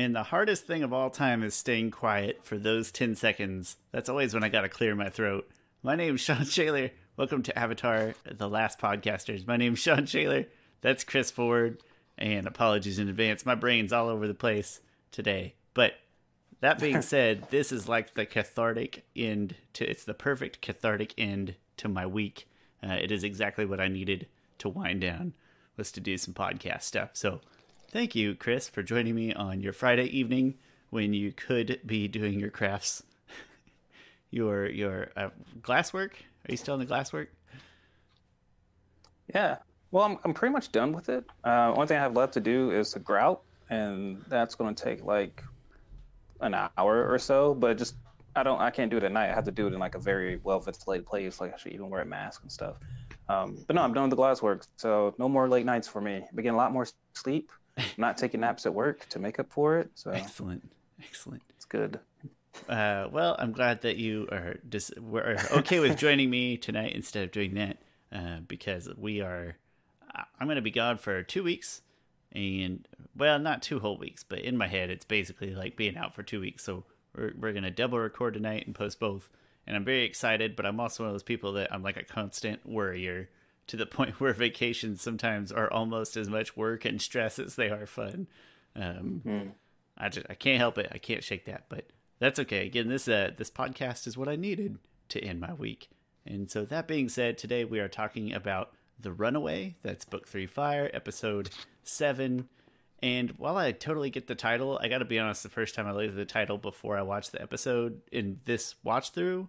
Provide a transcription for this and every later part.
Man, the hardest thing of all time is staying quiet for those 10 seconds. That's always when I gotta clear my throat. My name's Sean Shaler. Welcome to Avatar, the last podcasters. My name's Sean Shaler. That's Chris Ford. And apologies in advance. My brain's all over the place today. But that being said, this is like the cathartic end to it's the perfect cathartic end to my week. Uh, it is exactly what I needed to wind down was to do some podcast stuff. So Thank you, Chris, for joining me on your Friday evening when you could be doing your crafts, your your uh, glasswork. Are you still in the glasswork? Yeah. Well, I'm I'm pretty much done with it. Uh, only thing I have left to do is the grout, and that's going to take like an hour or so. But just I don't I can't do it at night. I have to do it in like a very well ventilated place. Like I should even wear a mask and stuff. Um, but no, I'm done with the glasswork, so no more late nights for me. Begin a lot more sleep not taking naps at work to make up for it. So excellent, excellent. It's good. Uh, well, I'm glad that you are dis- were okay with joining me tonight instead of doing that uh, because we are. I'm going to be gone for two weeks, and well, not two whole weeks, but in my head, it's basically like being out for two weeks. So we're we're going to double record tonight and post both, and I'm very excited. But I'm also one of those people that I'm like a constant worrier to the point where vacations sometimes are almost as much work and stress as they are fun. Um, mm-hmm. I just I can't help it. I can't shake that, but that's okay. Again, this uh, this podcast is what I needed to end my week. And so that being said, today we are talking about The Runaway. That's book 3 Fire, episode 7. And while I totally get the title, I got to be honest, the first time I looked at the title before I watched the episode in this watch through,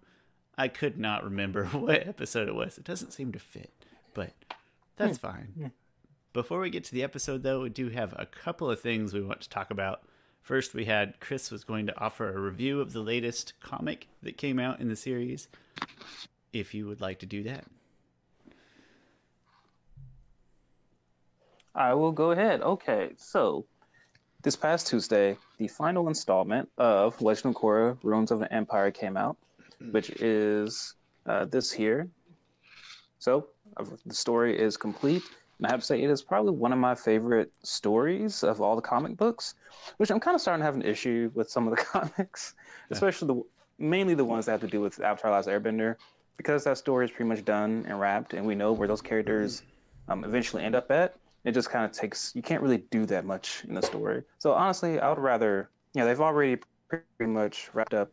I could not remember what episode it was. It doesn't seem to fit but that's hmm. fine. Yeah. Before we get to the episode, though, we do have a couple of things we want to talk about. First, we had Chris was going to offer a review of the latest comic that came out in the series. If you would like to do that, I will go ahead. Okay, so this past Tuesday, the final installment of Legend of Korra: Ruins of the Empire came out, which is uh, this here. So the story is complete. And I have to say, it is probably one of my favorite stories of all the comic books, which I'm kind of starting to have an issue with some of the comics, yeah. especially the mainly the ones that have to do with Avatar: Last Airbender, because that story is pretty much done and wrapped, and we know where those characters um, eventually end up at. It just kind of takes you can't really do that much in the story. So honestly, I would rather you know they've already pretty much wrapped up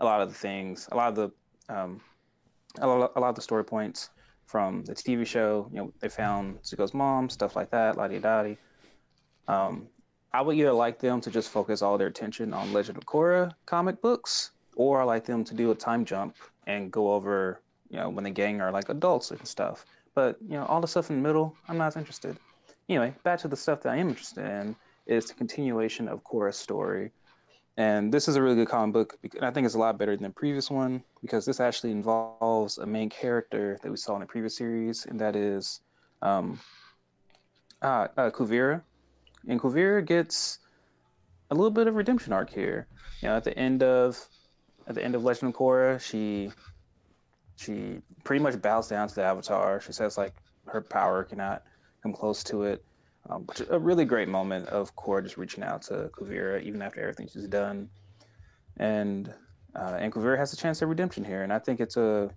a lot of the things, a lot of the um, a lot, a lot of the story points from the TV show. You know, they found Zuko's mom, stuff like that, la di da Um, I would either like them to just focus all their attention on Legend of Korra comic books, or I like them to do a time jump and go over, you know, when the gang are like adults and stuff. But you know, all the stuff in the middle, I'm not interested. Anyway, back to the stuff that I am interested in is the continuation of Korra's story and this is a really good comic book. And I think it's a lot better than the previous one because this actually involves a main character that we saw in the previous series, and that is um, uh, uh, Kuvira. And Kuvira gets a little bit of redemption arc here. You know, at the end of at the end of Legend of Korra, she she pretty much bows down to the Avatar. She says like her power cannot come close to it. Um, a really great moment of Korra just reaching out to Kuvira even after everything she's done, and uh, and Kuvira has a chance at redemption here, and I think it's a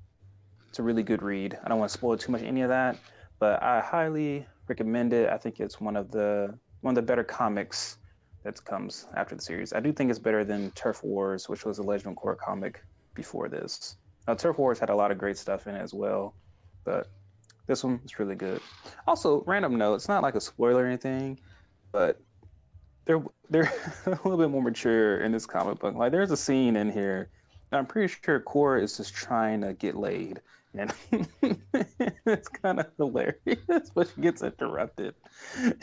it's a really good read. I don't want to spoil too much any of that, but I highly recommend it. I think it's one of the one of the better comics that comes after the series. I do think it's better than Turf Wars, which was a Legend of Korra comic before this. Now, Turf Wars had a lot of great stuff in it as well, but this one is really good. Also, random note, it's not like a spoiler or anything, but they're they're a little bit more mature in this comic book. Like there's a scene in here. I'm pretty sure Korra is just trying to get laid, and it's kind of hilarious, but she gets interrupted. and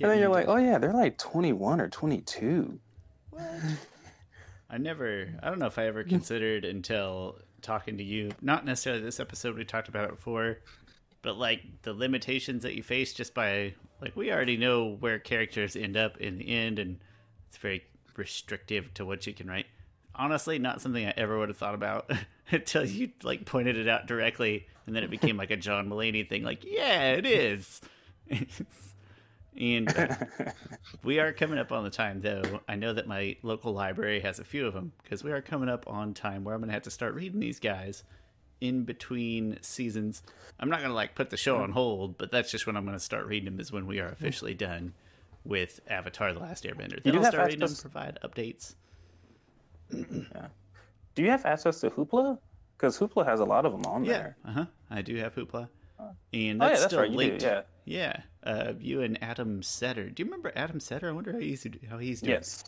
then you're like, oh yeah, they're like 21 or 22. What? I never, I don't know if I ever considered until talking to you, not necessarily this episode, we talked about it before, but like the limitations that you face just by, like, we already know where characters end up in the end, and it's very restrictive to what you can write. Honestly, not something I ever would have thought about until you like pointed it out directly, and then it became like a John Mulaney thing. Like, yeah, it is. And uh, we are coming up on the time, though. I know that my local library has a few of them because we are coming up on time where I'm going to have to start reading these guys in between seasons. I'm not going to like put the show on hold, but that's just when I'm going to start reading them is when we are officially done with Avatar: The Last Airbender. Then do I'll start reading them, provide updates. yeah. Do you have access to Hoopla? Because Hoopla has a lot of them on Yeah, there. uh huh. I do have Hoopla, and Oh, that's yeah, that's still right. You do, linked. yeah. yeah. Uh, you and Adam Setter. Do you remember Adam Setter? I wonder how he's how he's doing. Yes.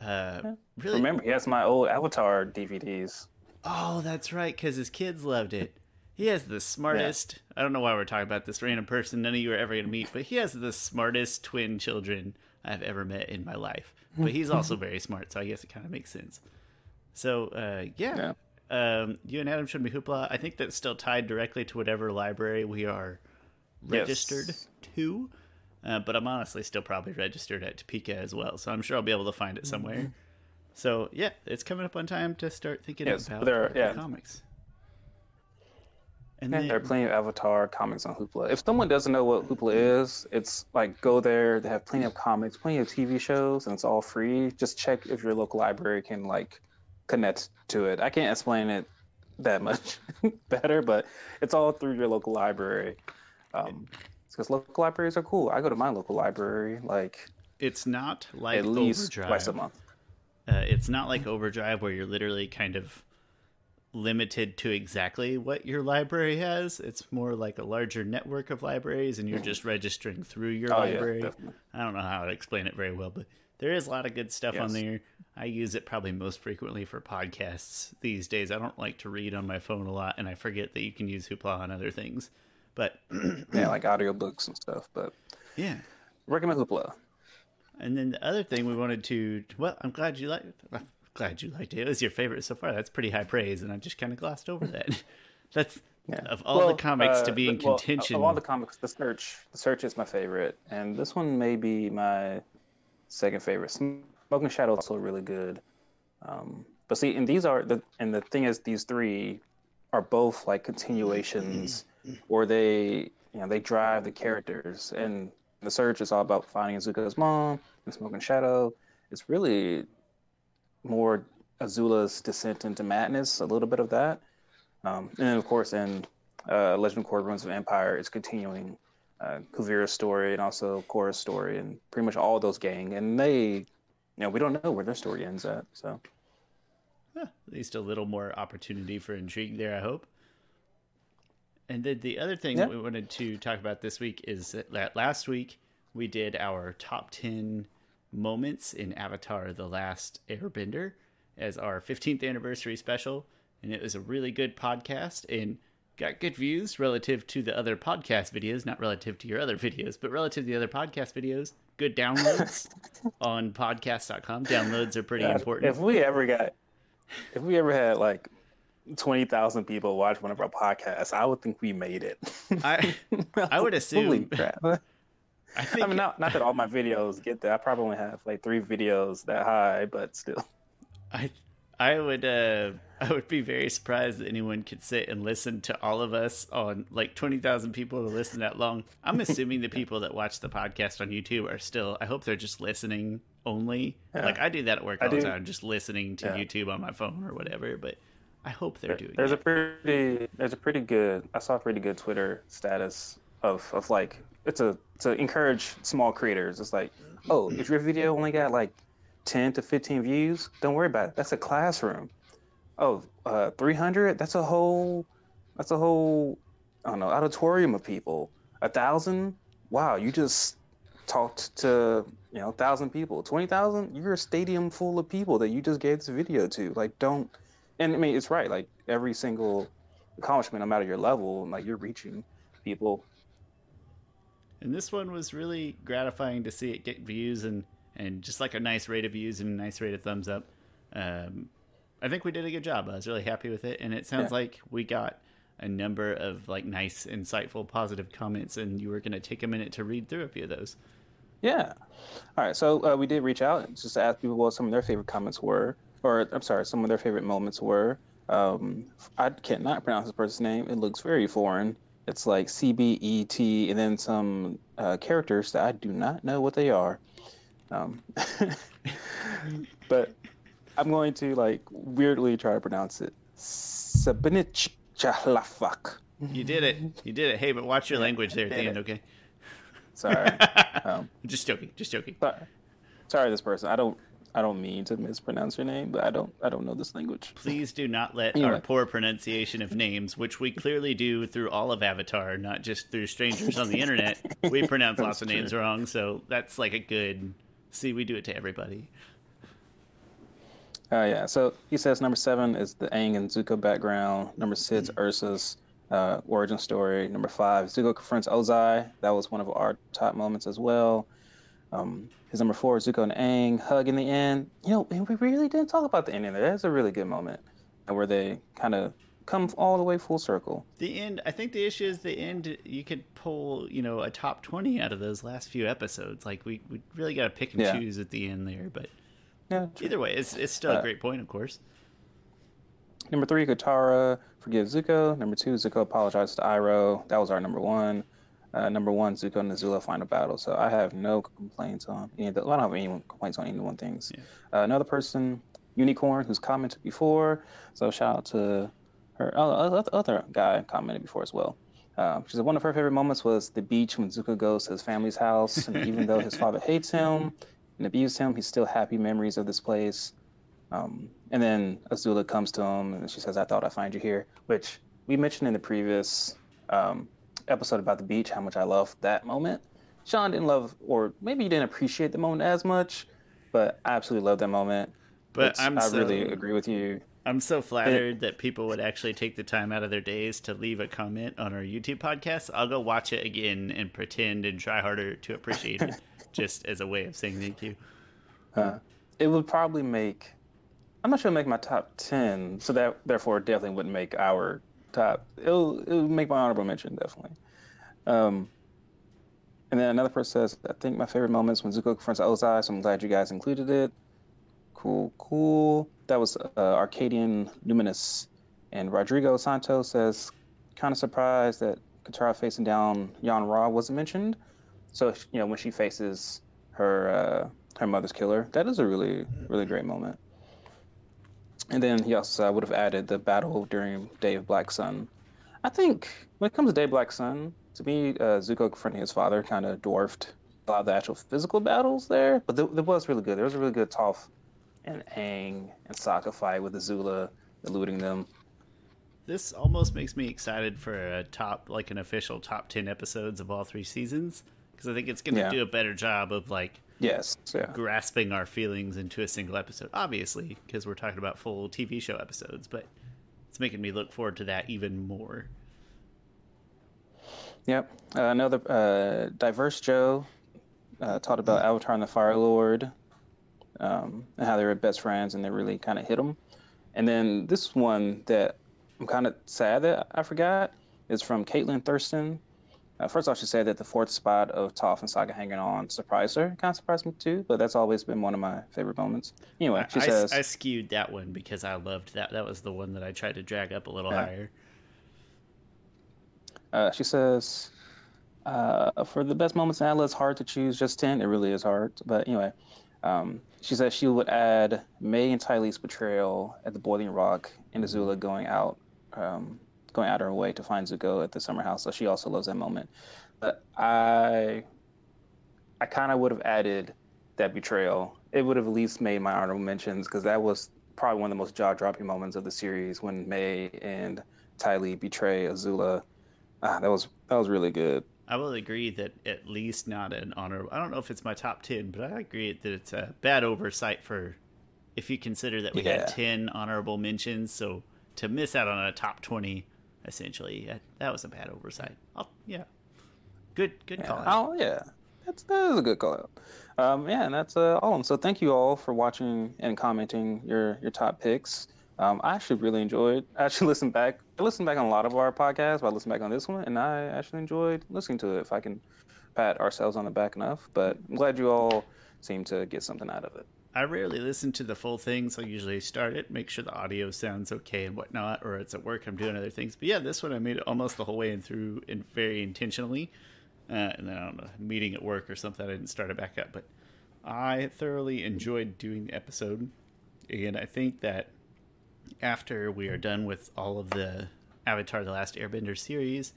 Uh, really? Remember, he has my old Avatar DVDs. Oh, that's right, because his kids loved it. He has the smartest. I don't know why we're talking about this random person none of you are ever going to meet, but he has the smartest twin children I've ever met in my life. But he's also very smart, so I guess it kind of makes sense. So, uh, yeah. Um, you and Adam showed me Hoopla. I think that's still tied directly to whatever library we are registered Yes. to. Uh, but I'm honestly still probably registered at Topeka as well, so I'm sure I'll be able to find it somewhere. Mm-hmm. So yeah, it's coming up on time to start thinking Yes, about there are- the yeah. comics. And Yeah, then, there are plenty of Avatar comics on Hoopla. If someone doesn't know what Hoopla is, it's like go there. They have plenty of comics, plenty of TV shows, and it's all free. Just check if your local library can like connect to it. I can't explain it that much better, but it's all through your local library. Um, because local libraries are cool. I go to my local library like it's not like at least Overdrive. twice a month. Uh, it's not like Overdrive where you're literally kind of limited to exactly what your library has. It's more like a larger network of libraries, and you're just registering through your Oh, library. definitely. I don't know how to explain it very well, but there is a lot of good stuff on there. I use it probably most frequently for podcasts these days. I don't like to read on my phone a lot, and I forget that you can use Hoopla on other things. But Yeah, like audiobooks and stuff. But yeah. recommend Hoopla. And then the other thing we wanted to, well, I'm glad you liked. I'm glad you liked it. It was your favorite so far. That's pretty high praise, and I just kind of glossed over that. That's Yeah. of all Well, the comics to uh, be in well, contention. Of all the comics, the search, the search is my favorite, and this one may be my second favorite. Smoke and Shadow is also really good. Um, but see, and these are the and the thing is, these three are both like continuations, or they you know they drive the characters. And the search is all about finding Azuka's mom, and Smoke and Shadow It's really more Azula's descent into madness, a little bit of that. Um, and then, of course, in uh, Legend of Korra Ruins of Empire, it's continuing uh, Kuvira's story and also Korra's story and pretty much all those gang. And they, you know, we don't know where their story ends at. So, at least a little more opportunity for intrigue there, I hope. And then the other thing Yeah. we wanted to talk about this week is that last week we did our top 10 moments in Avatar The Last Airbender as our 15th anniversary special. And it was a really good podcast and got good views relative to the other podcast videos, not relative to your other videos, but relative to the other podcast videos. Good downloads on podcast.com. Downloads are pretty God, important. if we ever got, if we ever had like 20,000 people watch one of our podcasts, I would think we made it. I I would assume. Holy crap. I think I mean, not, not that all my videos get there. I probably only have like three videos that high, but still. I I would uh I would be very surprised that anyone could sit and listen to all of us on like twenty thousand people to listen that long. I'm assuming the people that watch the podcast on YouTube are still. I hope they're just listening only. Yeah. Like I do that at work I all the time, just listening to Yeah. YouTube on my phone or whatever. But I hope they're doing. There's a that. pretty there's a pretty good I saw a pretty good Twitter status of of like it's a to encourage small creators. It's like, oh, if your video only got like ten to fifteen views, don't worry about it. That's a classroom. Oh, uh, 300? That's a whole that's a whole I don't know auditorium of people. A thousand? Wow, you just talked to you know thousand people. Twenty thousand? You're a stadium full of people that you just gave this video to. Like, don't and I mean, it's right. Like every single accomplishment, no matter your level, and like you're reaching people. And this one was really gratifying to see it get views and and just like a nice rate of views and a nice rate of thumbs up. Um, I think we did a good job. I was really happy with it, and it sounds Yeah. like we got a number of like nice, insightful, positive comments, and you were going to take a minute to read through a few of those. Yeah. All right. So uh, we did reach out just to ask people what some of their favorite comments were, or I'm sorry, some of their favorite moments were. Um, I cannot pronounce this person's name. It looks very foreign. it's like C B E T and then some uh, characters that I do not know what they are. Um, but I'm going to like weirdly try to pronounce it. Sabinich Chalafak. You did it. You did it. Hey, but watch your language there at the end, okay? Sorry. um, Just joking. Just joking. sorry. Sorry, this person. I don't. I don't mean to mispronounce your name, but I don't. I don't know this language. Please do not let Anyway. our poor pronunciation of names, which we clearly do through all of Avatar, not just through strangers on the internet. We pronounce lots of That's names wrong, so that's like a good. See, we do it to everybody. Uh, yeah. So he says number seven is the Aang and Zuko background. Number six, Ursa's uh, origin story. Number five, Zuko confronts Ozai. That was one of our top moments as well. Um, his number four, Zuko and Aang hug in the end. You know, and we really didn't talk about the ending there. That's a really good moment where they kind of come all the way full circle. The end. I think the issue is the end. You could pull, you know, a top twenty out of those last few episodes. Like we, we really got to pick and Yeah. choose at the end there. But Yeah. true. either way, it's it's still a Uh, great point, of course. Number three, Katara forgives Zuko. Number two, Zuko apologizes to Iroh. That was our number one. Uh, number one, Zuko and Azula final battle. So I have no complaints on any of the. I don't have any complaints on any one things. Yeah. Uh, another person, Unicorn, who's commented before. So shout out to her. Oh, other, other guy commented before as well. Uh, she said one of her favorite moments was the beach when Zuko goes to his family's house, and even though his father hates him and abused him, he's still happy memories of this place. Um, and then Azula comes to him and she says, I thought I'd find you here, which we mentioned in the previous um, episode about the beach, how much I loved that moment. Sean didn't love, or maybe he didn't appreciate the moment as much, but I absolutely love that moment. But I'm I so, really agree with you. I'm so flattered that people would actually take the time out of their days to leave a comment on our YouTube podcast. I'll go watch it again and pretend and try harder to appreciate it, just as a way of saying thank you. Uh, it would probably make, I'm not sure it'll make my top 10, so that therefore it definitely wouldn't make our top. It'll, it'll make my honorable mention, definitely. Um, and then another person says, I think my favorite moment is when Zuko confronts Ozai, so I'm glad you guys included it. Cool, cool. That was uh, Arcadian Luminous. And Rodrigo Santos says, kind of surprised that Katara facing down Yon Rha wasn't mentioned. So, you know, when she faces her uh, her mother's killer, that is a really, really great moment. And then he also uh, would have added the battle during Day of Black Sun. I think when it comes to Day of Black Sun, to me, uh, Zuko confronting his father kind of dwarfed a lot of the actual physical battles there. But there, there was really good. There was a really good Toph and Aang and Sokka fight with Azula eluding them. This almost makes me excited for a top, like an official top 10 episodes of all three seasons, because I think it's going to Yeah. do a better job of like Yes, yeah. grasping our feelings into a single episode. Obviously, because we're talking about full TV show episodes, but it's making me look forward to that even more. Yep. Uh, another uh, diverse Joe uh, talked about Avatar and the Fire Lord um, and how they were best friends and they really kind of hit them. And then this one that I'm kind of sad that I forgot is from Caitlin Thurston. Uh, first off, she said that the fourth spot of Toph and Sokka hanging on surprised her. Kind of surprised me too, but that's always been one of my favorite moments. Anyway, she I, says, I skewed that one because I loved that. That was the one that I tried to drag up a little Yeah. higher. Uh, she says, uh, for the best moments in Atlas, hard to choose just 10. It really is hard. But anyway, um, she says she would add Mai and Ty Lee's betrayal at the Boiling Rock and Azula going out, um, going out her way to find Zuko at the summer house. So she also loves that moment. But I, I kind of would have added that betrayal. It would have at least made my honorable mentions because that was probably one of the most jaw-dropping moments of the series when Mai and Tylee betray Azula. Ah, that was that was really good. I will agree that at least not an honor. I don't know if it's my top 10, but I agree that it's a bad oversight for if you consider that we Yeah. had 10 honorable mentions. So to miss out on a top 20, essentially, that- that was a bad oversight. I'll, yeah. Good, good Yeah. call. out. Oh yeah, that's that is a good call out. Um, yeah, and that's uh, all. of them. So thank you all for watching and commenting your your top picks. Um, I actually really enjoyed. I actually listened back. I listened back on a lot of our podcasts, but I listened back on this one, and I actually enjoyed listening to it. If I can pat ourselves on the back enough, but I'm glad you all seem to get something out of it. I rarely listen to the full thing, so I usually start it, make sure the audio sounds okay and whatnot, or it's at work, I'm doing other things. But yeah, this one I made it almost the whole way and through and very intentionally. Uh, and then I don't know, meeting at work or something, I didn't start it back up. But I thoroughly enjoyed doing the episode, and I think that after we are done with all of the Avatar: The Last Airbender series,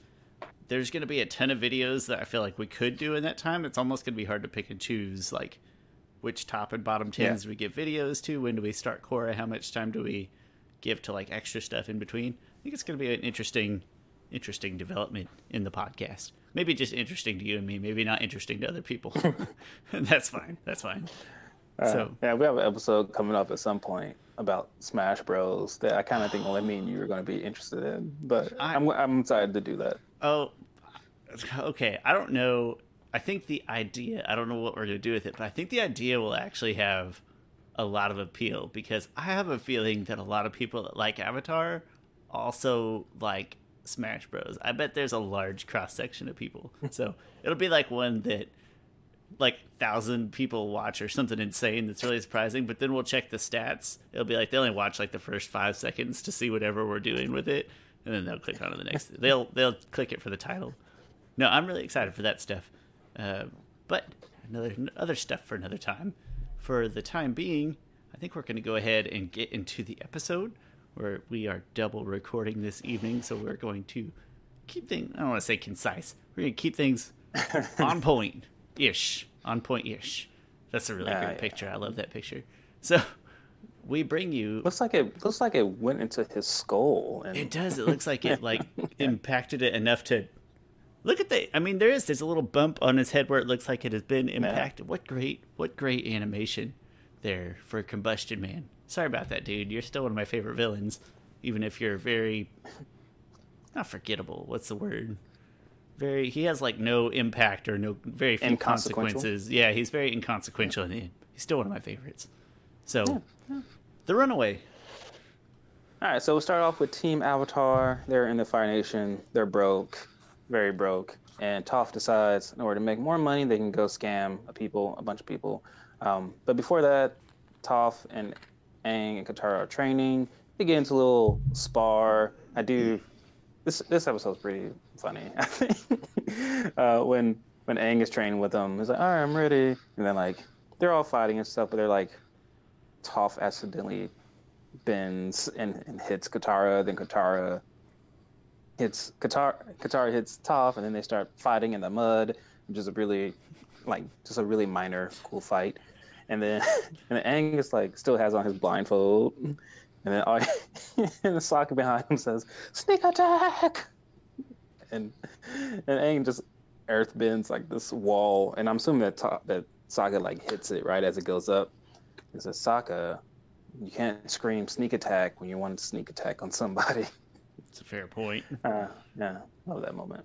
there's going to be a ton of videos that I feel like we could do in that time. It's almost going to be hard to pick and choose, like which top and bottom tens yeah. we give videos to. When do we start Korra? How much time do we give to like extra stuff in between? I think it's going to be an interesting, interesting development in the podcast. Maybe just interesting to you and me. Maybe not interesting to other people. That's fine. That's fine. Uh, so yeah, we have an episode coming up at some point about Smash Bros. that I kind of think only me and you are going to be interested in. But I, I'm I'm excited to do that. Oh, okay. I don't know. I think the idea. I don't know what we're going to do with it, but I think the idea will actually have a lot of appeal because I have a feeling that a lot of people that like Avatar also like Smash Bros. I bet there's a large cross section of people. so it'll be like one that like thousand people watch or something insane that's really surprising. But then we'll check the stats. It'll be like they only watch like the first five seconds to see whatever we're doing with it, and then they'll click on to the next. they'll they'll click it for the title. No, I'm really excited for that stuff. Uh, but another other stuff for another time. For the time being, I think we're going to go ahead and get into the episode where we are double recording this evening. So we're going to keep things. I don't want to say concise. We're going to keep things on point ish, on point ish. That's a really uh, great yeah. picture. I love that picture. So we bring you. Looks like it looks like it went into his skull. And... It does. It looks like it like impacted it enough to. Look at the. I mean, there is. There's a little bump on his head where it looks like it has been impacted. Yeah. What great, what great animation there for Combustion Man. Sorry about that, dude. You're still one of my favorite villains, even if you're very not forgettable. What's the word? Very he has like no impact or no very few consequences. Yeah, he's very inconsequential and he's still one of my favorites. So, yeah, yeah. the Runaway. All right, so we'll start off with Team Avatar. They're in the Fire Nation. They're broke, very broke, and Toph decides in order to make more money, they can go scam a people, a bunch of people. Um, but before that, Toph and Aang and Katara are training. They get into a little spar. I do. This this episode's pretty funny. I think uh, when when Aang is training with them, he's like, "All right, I'm ready," and then like they're all fighting and stuff, but they're like, Toph accidentally bends and, and hits Katara, then Katara hits Katara, Katara hits Toph, and then they start fighting in the mud, which is a really like just a really minor cool fight. And then and Aang is like still has on his blindfold, and then all, and the Sokka behind him says, "Sneak attack!" and and Aang just earth bends like this wall, and I'm assuming that ta- that Sokka like hits it right as it goes up. It says Sokka, you can't scream sneak attack when you want to sneak attack on somebody. It's a fair point. Uh, yeah, love that moment.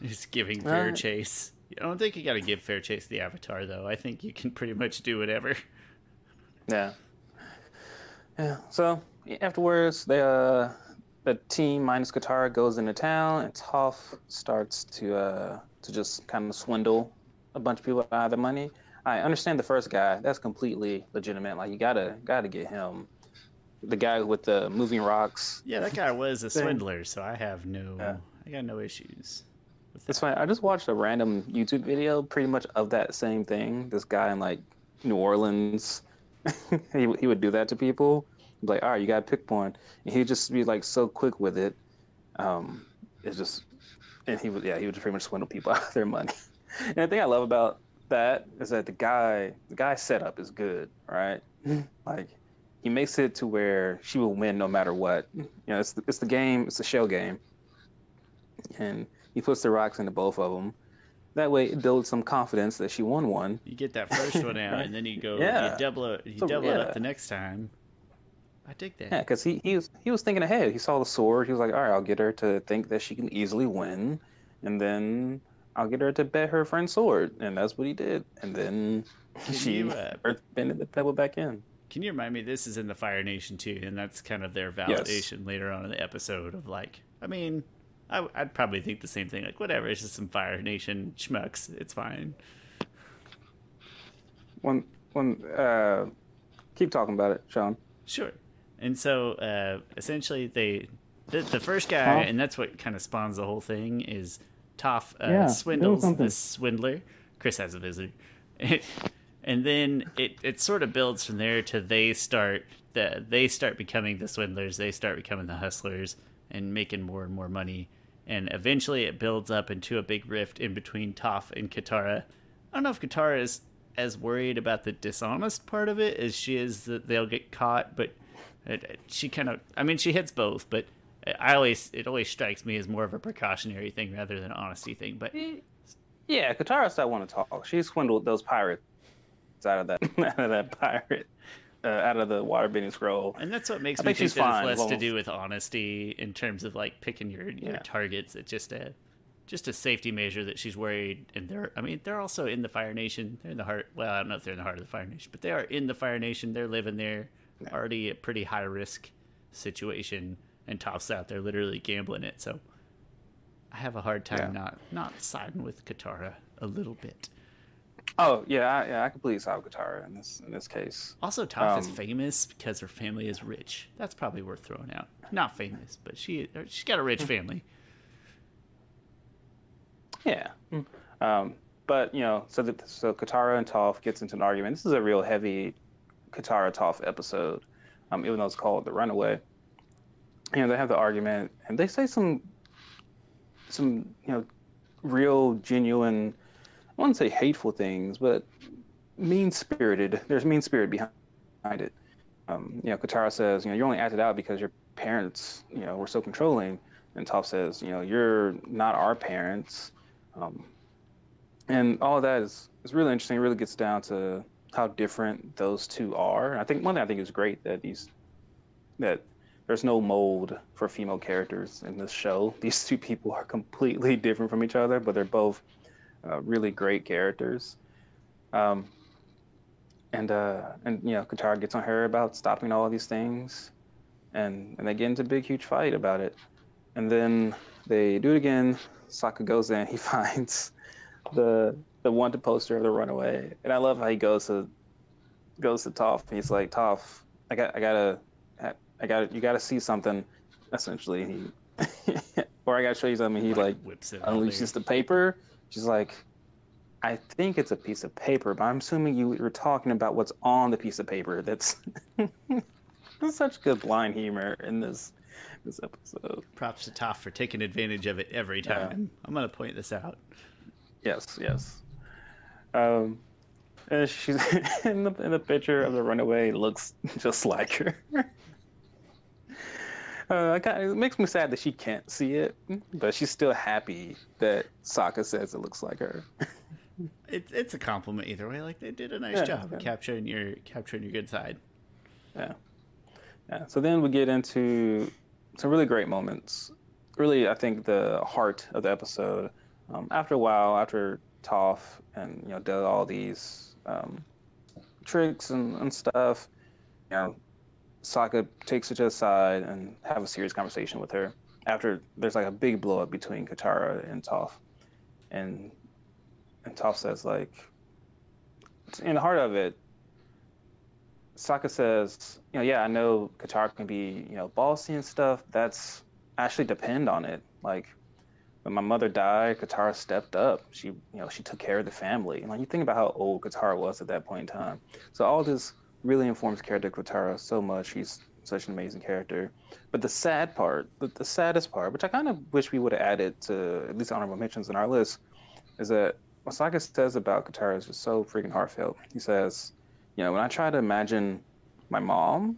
He's giving fair uh, chase. I don't think you got to give fair chase to the Avatar though. I think you can pretty much do whatever. Yeah. Yeah. So afterwards, they uh the team minus Katara goes into town, and Toph starts to uh, to just kind of swindle a bunch of people out of their money. I understand the first guy; that's completely legitimate. Like you gotta gotta get him. The guy with the moving rocks. Yeah, that guy was a swindler, so I have no, yeah. I got no issues. It's fine. I just watched a random YouTube video, pretty much of that same thing. This guy in like New Orleans, he he would do that to people like, all right, you got to pick one, and he'd just be like so quick with it. Um, it's just, and he would, yeah, he would pretty much swindle people out of their money. and the thing I love about that is that the guy, the guy's setup is good, right? like, he makes it to where she will win no matter what. You know, it's the, it's the game, it's a show game, and he puts the rocks into both of them. That way, it builds some confidence that she won one. You get that first one out, and then you go, yeah. you double it, you so, double yeah. it up the next time. I dig that. Yeah, because he, he was he was thinking ahead. He saw the sword. He was like, all right, I'll get her to think that she can easily win, and then I'll get her to bet her friend's sword, and that's what he did. And then she you, uh, earthbended the pebble back in. Can you remind me? This is in the Fire Nation too, and that's kind of their validation yes. later on in the episode of like, I mean, I, would probably think the same thing. Like, whatever, it's just some Fire Nation schmucks. It's fine. One, one. uh, keep talking about it, Sean. Sure. And so uh, essentially, they the, the first guy, Huh? and that's what kind of spawns the whole thing is Toph uh, Yeah, swindles the swindler. Chris has a visitor, and then it it sort of builds from there to they start the they start becoming the swindlers. They start becoming the hustlers and making more and more money. And eventually, it builds up into a big rift in between Toph and Katara. I don't know if Katara is as worried about the dishonest part of it as she is that they'll get caught, but she kind of I mean she hits both, but I always it always strikes me as more of a precautionary thing rather than an honesty thing. But mm, Yeah, Katara Katara's that want to talk. She swindled those pirates out of that out of that pirate, uh, out of the waterbending scroll. and that's what makes I me think think she's that fine, it's less to do with honesty in terms of like picking your your Yeah. targets. It's just a just a safety measure that she's worried and they're I mean they're also in the Fire Nation. They're in the heart well, I don't know if they're in the heart of the Fire Nation, but they are in the Fire Nation. They're living there already a pretty high risk situation and Toph's out there literally gambling it. So I have a hard time Yeah. not not siding with Katara a little bit. Oh yeah, I, yeah, I completely side with Katara in this in this case. Also, Toph is Um, famous because her family is rich. That's probably worth throwing out. Not famous, but she she's got a rich family. Yeah. Um, but you know, so that so Katara and Toph gets into an argument. This is a real heavy Katara Toph episode, um, even though it's called The Runaway. You know, they have the argument, and they say some some you know real genuine. I wouldn't say hateful things, but mean spirited. There's mean spirit behind it. Um, you know, Katara says, you know, you only acted out because your parents, you know, were so controlling. And Toph says, you know, you're not our parents. Um, and all of that is, is really interesting. It really gets down to how different those two are. And I think one thing I think is great that these that there's no mold for female characters in this show. These two people are completely different from each other, but they're both uh, really great characters. Um, and uh, and you know, Katara gets on her about stopping all these things, and and they get into a big huge fight about it. And then they do it again. Sokka goes in. He finds the the wanted poster of the runaway, and I love how he goes to goes to Toph. He's like, Toph, I got I gotta I got you gotta see something. Essentially, he or I gotta show you something. He like whips it. unleashes the paper. She's like, I think it's a piece of paper, but I'm assuming you were talking about what's on the piece of paper. That's such good blind humor in this this episode. Props to Toph for taking advantage of it every Yeah. time. I'm gonna point this out. Yes, yes. Um, and she's in the in the picture of the runaway looks just like her. Uh, I kinda- it makes me sad that she can't see it, but she's still happy that Sokka says it looks like her. It, it's a compliment either way. Like they did a nice Yeah, job yeah. capturing your capturing your good side. Yeah. Yeah. So then we get into some really great moments. Really, I think the heart of the episode. Um, after a while, after Toph and you know does all these um, tricks and, and stuff, you know, Sokka takes her to the side and have a serious conversation with her. After there's like a big blow up between Katara and Toph, and and Toph says like, in the heart of it, Sokka says, you know, yeah, I know Katara can be, you know, bossy and stuff. That's actually depend on it. Like when my mother died, Katara stepped up. She, you know, she took care of the family. And like you think about how old Katara was at that point in time. So all this really informs character Katara so much. She's such an amazing character. But the sad part, the, the saddest part, which I kind of wish we would have added to at least honorable mentions in our list, is that what Sokka says about Katara is just so freaking heartfelt. He says, you know, when I try to imagine my mom,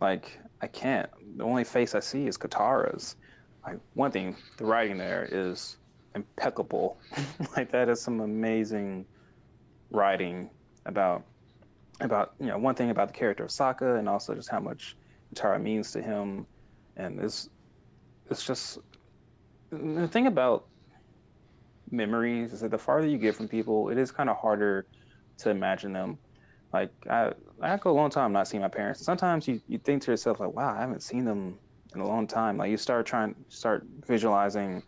like I can't. The only face I see is Katara's. Like one thing, the writing there is impeccable. like that is some amazing writing about about you know one thing about the character of Sokka and also just how much Katara means to him, and it's it's just the thing about memories is that the farther you get from people, it is kind of harder to imagine them. Like I, I go a long time not seeing my parents. Sometimes you, you think to yourself like, wow, I haven't seen them in a long time. Like you start trying, start visualizing,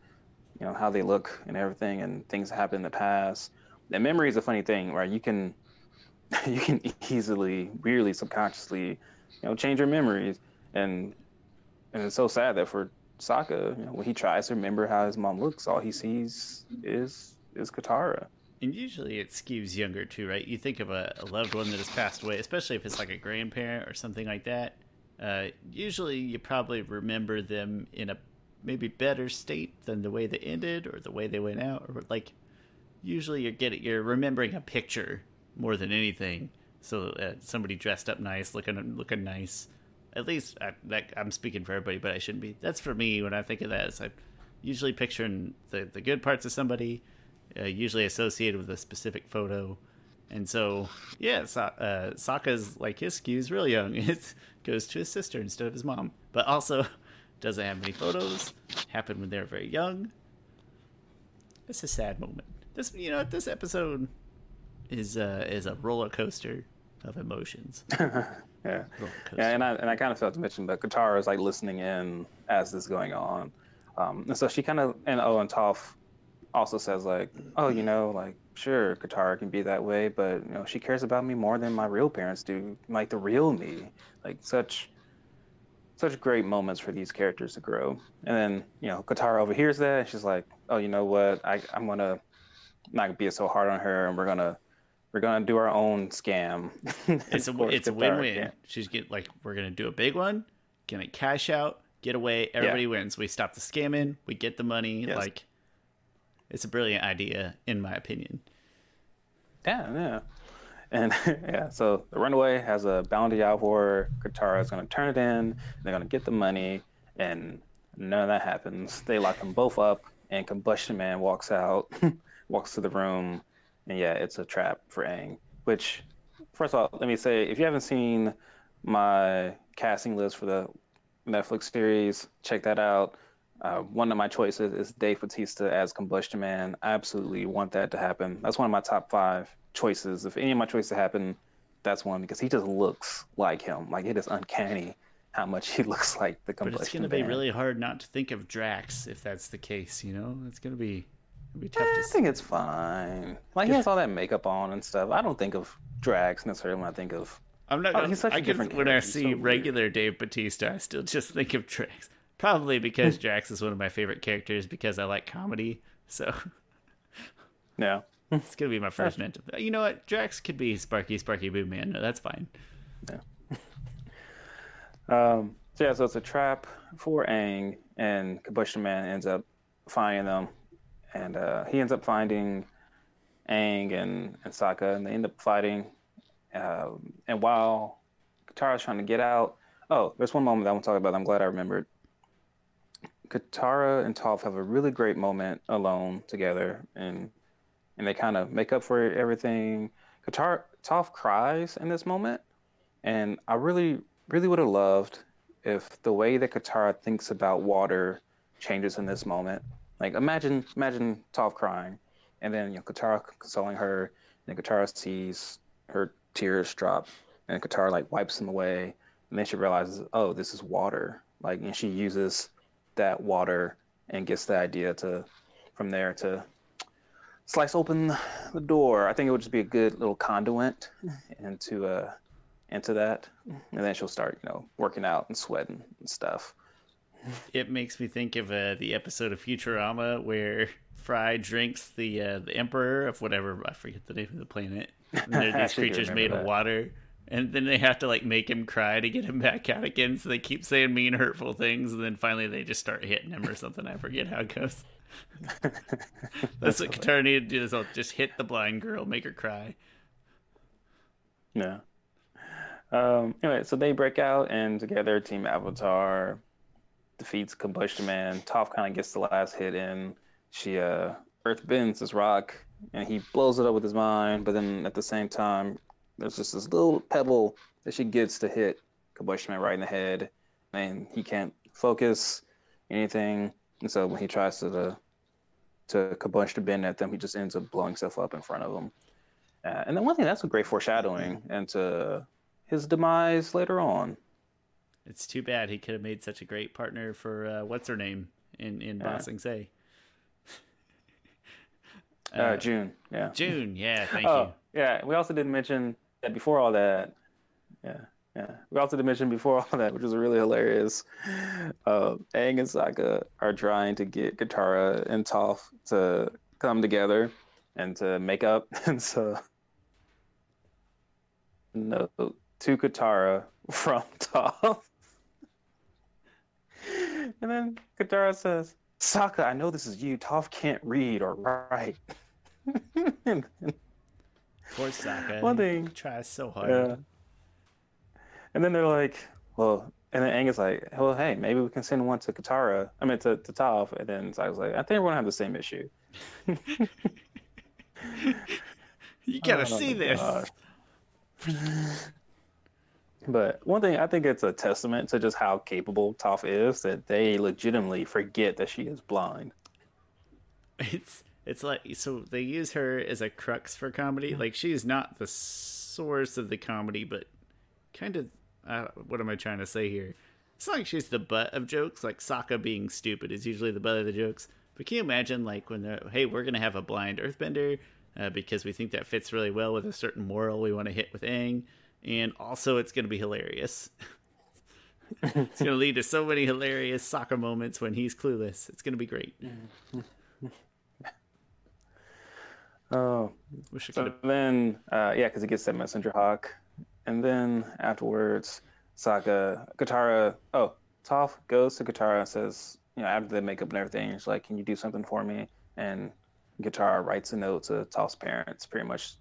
you know, how they look and everything, and things that happened in the past. And memory is a funny thing, right? You can, you can easily, weirdly, subconsciously, you know, change your memories. And and it's so sad that for Sokka, you know, when he tries to remember how his mom looks, all he sees is is Katara. And usually it skews younger too, right? You think of a, a loved one that has passed away, especially if it's like a grandparent or something like that. Uh, usually you probably remember them in a maybe better state than the way they ended or the way they went out, or like usually you're getting you're remembering a picture more than anything. So uh, somebody dressed up nice, looking looking nice. At least I, that, I'm speaking for everybody, but I shouldn't be. That's for me when I think of that. I'm usually picturing the the good parts of somebody, uh, usually associated with a specific photo. And so, yeah, so, uh, Sokka's like his is real young. It goes to his sister instead of his mom, but also doesn't have many photos. Happened when they were very young. It's a sad moment. This, you know, this episode is uh, is a roller coaster of emotions. yeah, yeah, and I and I kind of felt to mention, but Katara is like listening in as this is going on, um, and so she kind of and oh, and Toph also says like, oh, you know, like sure, Katara can be that way, but you know, she cares about me more than my real parents do, like the real me, like such such great moments for these characters to grow. And then, you know, Katara overhears that and she's like, Oh, you know what? I, I'm gonna not be so hard on her and we're gonna we're gonna do our own scam. it's a it's a win win. She's get like we're gonna do a big one, gonna cash out, get away, everybody yeah. wins. We stop the scamming, we get the money. Yes. Like it's a brilliant idea, in my opinion. Yeah, yeah. And yeah, so the runaway has a bounty out for Katara is going to turn it in. They're going to get the money, and none of that happens. They lock them both up, and Combustion Man walks out, walks to the room, and yeah, it's a trap for Aang. Which, first of all, let me say, if you haven't seen my casting list for the Netflix series, check that out. Uh, one of my choices is Dave Bautista as Combustion Man. I absolutely want that to happen. That's one of my top five choices. If any of my choices happen, that's one because he just looks like him. Like it is uncanny how much he looks like the Combustion. But it's going to be really hard not to think of Drax if that's the case. You know, it's going to be be tough eh, to. I think it's fine. Like he has all that makeup on and stuff. I don't think of Drax necessarily when I think of. I'm not. Oh, he's such I a different. When I see so regular weird. Dave Bautista, I still just think of Drax. Probably because Drax is one of my favorite characters because I like comedy. So yeah, it's gonna be my first mental. You know what? Drax could be Sparky Sparky Boom Man. No, that's fine. Yeah. um. So yeah, so it's a trap for Aang, and Combustion Man ends up finding them, and uh, he ends up finding Aang and and Sokka, and they end up fighting. Um, and while Katara's trying to get out, oh, there's one moment I want to talk about. I'm glad I remembered. Katara and Toph have a really great moment alone together, and and they kind of make up for everything. Katara Toph cries in this moment, and I really really would have loved if the way that Katara thinks about water changes in this moment. Like imagine imagine Toph crying, and then you know Katara consoling her, and Katara sees her tears drop, and Katara like wipes them away, and then she realizes, oh, this is water. Like, and she uses that water and gets the idea to from there to slice open the door. I think it would just be a good little conduit into uh into that, and then she'll start you know working out and sweating and stuff. It makes me think of uh, the episode of Futurama where Fry drinks the uh, the emperor of whatever I forget the name of the planet. And they're these creatures made that. of water, and then they have to like make him cry to get him back out again. So they keep saying mean, hurtful things, and then finally they just start hitting him or something. I forget how it goes. That's what Katara needed to do. Is I'll just hit the blind girl, make her cry. Yeah. Um, anyway, so they break out, and together, Team Avatar defeats Combustion Man. Toph kind of gets the last hit in. She uh, earth bends this rock, and he blows it up with his mind. But then at the same time, there's just this little pebble that she gets to hit Combustion Man right in the head, and he can't focus anything. And so when he tries to to combustion bend at them, he just ends up blowing himself up in front of them. Uh, and then one thing that's a great foreshadowing into his demise later on. It's too bad he could have made such a great partner for uh, what's her name in in yeah. Ba Sing Se. uh, June, yeah. June, yeah. Thank oh, you. Yeah, we also didn't mention that, before all that, yeah, yeah, we also didn't mention before all that, which was really hilarious. Uh, Aang and Sokka are trying to get Katara and Toph to come together and to make up, and so no to Katara from Toph. And then Katara says, Sokka, I know this is you. Toph can't read or write. and Poor Sokka. One thing. He tries so hard. Yeah. And then they're like, well, and then Aang is like, well, hey, maybe we can send one to Katara. I mean, to, to Toph. And then I was like, I think we're going to have the same issue. you gotta Oh, see this. But one thing, I think it's a testament to just how capable Toph is that they legitimately forget that she is blind. It's it's like so they use her as a crux for comedy. Like she's not the source of the comedy, but kind of. Uh, what am I trying to say here? It's not like she's the butt of jokes. Like Sokka being stupid is usually the butt of the jokes. But can you imagine, like when they're, hey, we're gonna have a blind Earthbender uh, because we think that fits really well with a certain moral we want to hit with Aang, and also it's gonna be hilarious. it's gonna lead to so many hilarious Sokka moments when he's clueless. It's gonna be great. Oh, Wish I could So then, uh, yeah, because he gets that messenger hawk, and then afterwards, Sokka, Katara, oh, Toph goes to Katara and says, you know, after they make up and everything, she's like, "Can you do something for me?" And Katara writes a note to Toph's parents, pretty much,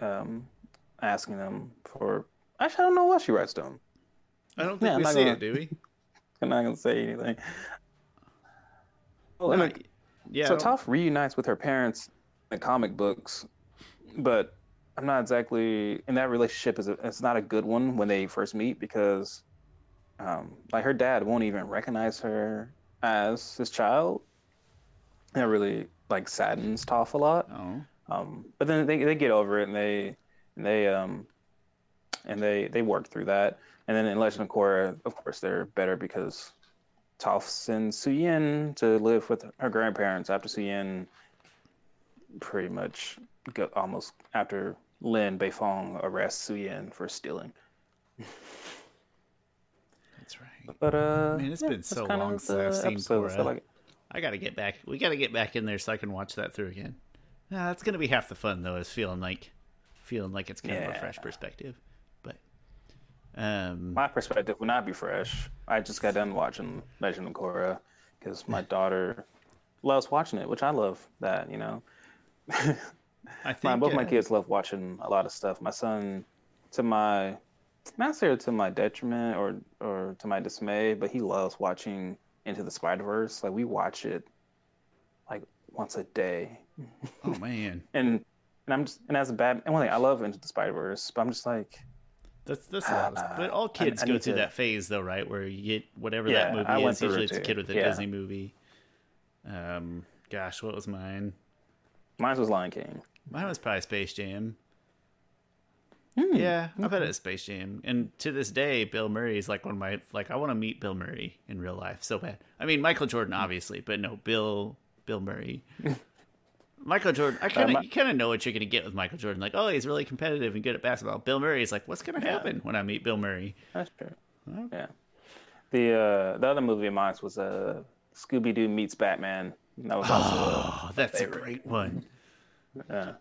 um, asking them for. Actually, I don't know what she writes to them. I don't think Yeah, we see gonna- it, do we? I'm not gonna say anything. Well, and No, yeah. so Toph reunites with her parents in the comic books, but I'm not exactly in that relationship. Is a, it's not a good one when they first meet because, um, like her dad won't even recognize her as his child. That really like saddens Toph a lot. Oh, Um, but then they they get over it and they and they um and they they work through that. And then in Legend of Korra, of course, they're better because Toph sends Suyin to live with her grandparents after Suyin pretty much go, almost after Lin Beifong arrests Suyin for stealing. that's right. But uh, Man, it's yeah, been so long since I've seen Korra. like, I gotta get back. We gotta get back in there so I can watch that through again. Nah, that's gonna be half the fun though. Is feeling like, feeling like it's kind of a fresh perspective. But, um, my perspective would not be fresh. I just got done watching Legend of Korra because my daughter loves watching it, which I love that, you know. I think my, both my uh, kids love watching a lot of stuff. My son, to my, not necessarily to my detriment or or to my dismay, but he loves watching Into the Spider Verse. Like we watch it like once a day, Oh man, and and I'm just and as a bad and one thing I love Into the Spider Verse, but I'm just like that's that's. Of, but all kids I go through to- that phase though, right? Where you get whatever Yeah, that movie I is. Usually it it's a kid with a Yeah. Disney movie. Um, gosh, what was mine? mine was Lion King. Mine was probably Space Jam. Hmm, Yeah, I bet it's Space Jam. And to this day, Bill Murray is like one of my like I want to meet Bill Murray in real life so bad. I mean Michael Jordan obviously, but no, Bill Bill Murray. Michael Jordan, I kind of my- you kind of know what you're gonna get with Michael Jordan. Like, oh, he's really competitive and good at basketball. Bill Murray is like, what's gonna Yeah. happen when I meet Bill Murray? That's true. Well. Yeah. The uh, the other movie of mine was uh, Scooby Doo meets Batman. That was also Oh, that's a great one. uh,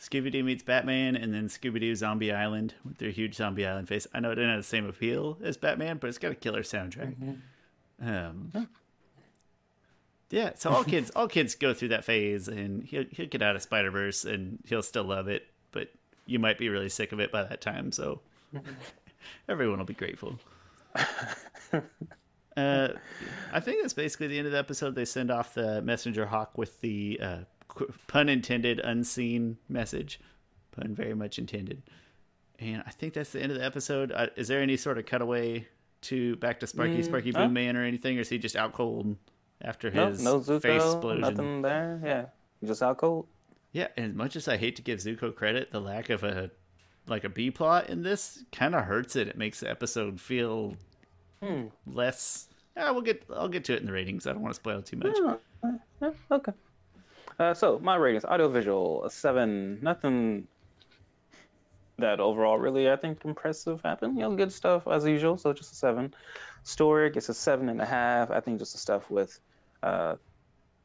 Scooby Doo meets Batman, and then Scooby Doo Zombie Island with their huge Zombie Island face. I know it didn't have the same appeal as Batman, but it's got a killer soundtrack. Um, yeah, so all kids, all kids go through that phase, and he'll he'll get out of Spider Verse, and he'll still love it, but you might be really sick of it by that time. So everyone will be grateful. Uh, I think that's basically the end of the episode. They send off the messenger hawk with the uh, pun intended unseen message, pun very much intended. And I think that's the end of the episode. Uh, is there any sort of cutaway to back to Sparky, Mm, Sparky no. Boom Man, or anything, or is he just out cold after his no face Zuko, explosion? nothing there. Yeah, just out cold. Yeah, and as much as I hate to give Zuko credit, the lack of a like a B plot in this kind of hurts it. It makes the episode feel Hmm. less. Yeah, we'll get. I'll get to it in the ratings. I don't want to spoil too much. Yeah, yeah, okay. Uh, so my ratings: audio, visual, a seven. Nothing. That overall really I think impressive happened. You know, good stuff as usual. So just a seven. Story gets a seven and a half. I think just the stuff with uh,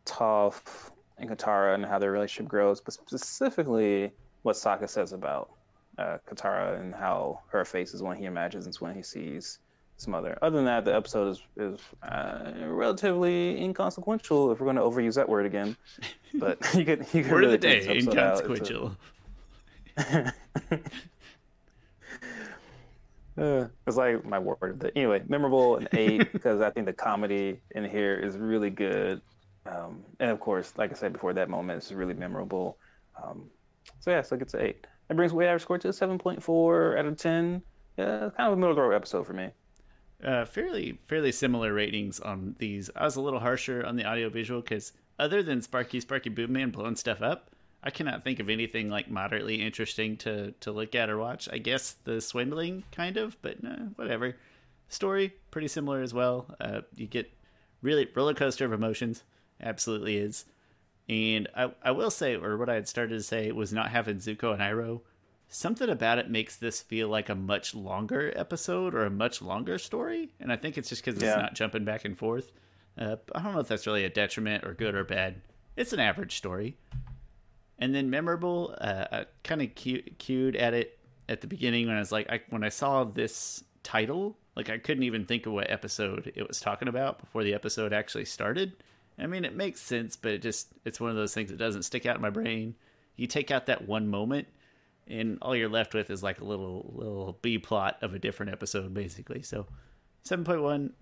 Toph and Katara and how their relationship grows, but specifically what Sokka says about uh, Katara and how her face is when he imagines when he sees his mother. Other than that, the episode is is uh, relatively inconsequential if we're going to overuse that word again. But you could you could word really of the day inconsequential. Uh, it's like my word the anyway memorable and eight because I think the comedy in here is really good, um, and of course, like I said before, that moment is really memorable. Um, so yeah, so it gets an eight. That brings weighted average score to seven point four out of ten. Yeah, kind of a middle of the road episode for me. Uh, fairly fairly similar ratings on these. I was a little harsher on the audio visual because other than Sparky Sparky Boom Man blowing stuff up, I cannot think of anything like moderately interesting to to look at or watch. I guess the swindling kind of, but whatever. Story pretty similar as well. Uh, you get really roller coaster of emotions. Absolutely is. And I I will say, or what I had started to say was not having Zuko and Iroh. Something about it makes this feel like a much longer episode or a much longer story, and I think it's just because yeah. it's not jumping back and forth. Uh, I don't know if that's really a detriment or good or bad. It's an average story and then memorable. Uh, I kind of cued at it at the beginning when I was like, I, when I saw this title, like I couldn't even think of what episode it was talking about before the episode actually started. I mean, it makes sense, but it just it's one of those things that doesn't stick out in my brain. You take out that one moment, and all you're left with is like a little little B plot of a different episode, basically. So, seven point one,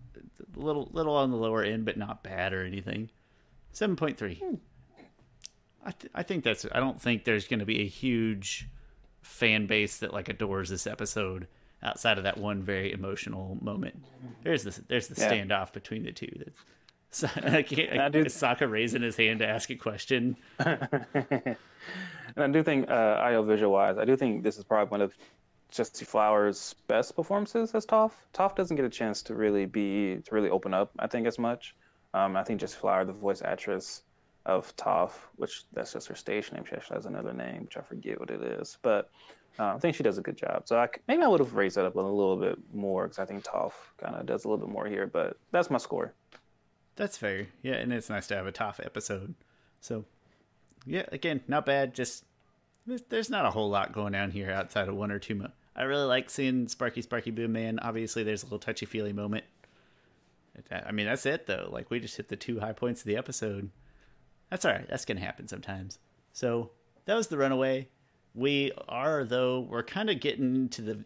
little little on the lower end, but not bad or anything. Seven point three. Hmm. I, th- I think that's. I don't think there's going to be a huge fan base that like adores this episode outside of that one very emotional moment. There's this. There's the yeah. standoff between the two. That's, so, I can't, I do, Sokka raising his hand to ask a question. and I do think, uh, IO visual wise, I do think this is probably one of Jessie Flower's best performances as Toph. Toph doesn't get a chance to really be to really open up. I think as much. Um, I think Jessie Flower, the voice actress, of Toph, which that's just her stage name. She actually has another name, which I forget what it is. But uh, I think she does a good job. So I, maybe I would have raised that up a little bit more because I think Toph kind of does a little bit more here. But that's my score. That's fair. Yeah, and it's nice to have a Toph episode. So yeah, again, not bad. Just there's not a whole lot going on here outside of one or two. Mo- I really like seeing Sparky Sparky Boom Man. Obviously, there's a little touchy feely moment. I mean, that's it though. Like we just hit the two high points of the episode. That's all right. That's gonna happen sometimes. So that was the runaway. We are though. We're kind of getting to the.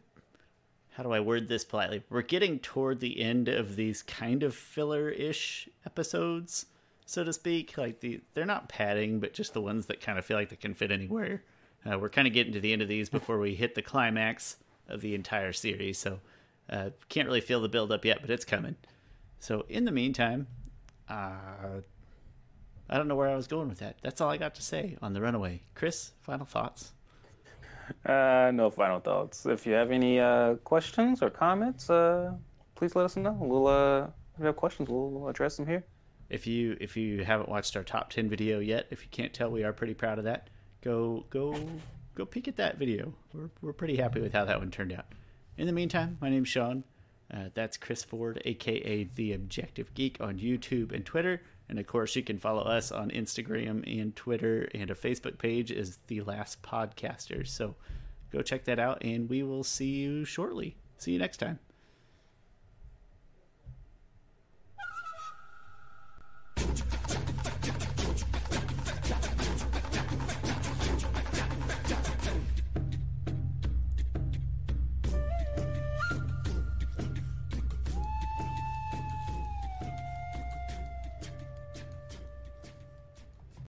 How do I word this politely? We're getting toward the end of these kind of filler-ish episodes, so to speak. Like the they're not padding, but just the ones that kind of feel like they can fit anywhere. Uh, we're kind of getting to the end of these before we hit the climax of the entire series. So uh, can't really feel the build up yet, but it's coming. So in the meantime, uh, I don't know where I was going with that. That's all I got to say on the runaway. Chris, final thoughts? Uh, no final thoughts. If you have any uh, questions or comments, uh, please let us know. We'll uh, if you have questions, we'll address them here. If you if you haven't watched our top ten video yet, if you can't tell, we are pretty proud of that. Go go go peek at that video. We're we're pretty happy with how that one turned out. In the meantime, my name's Sean. Uh, that's Chris Ford, aka the Objective Geek, on YouTube and Twitter. And of course, you can follow us on Instagram and Twitter, and a Facebook page is The Last Podcasters. So go check that out, and we will see you shortly. See you next time.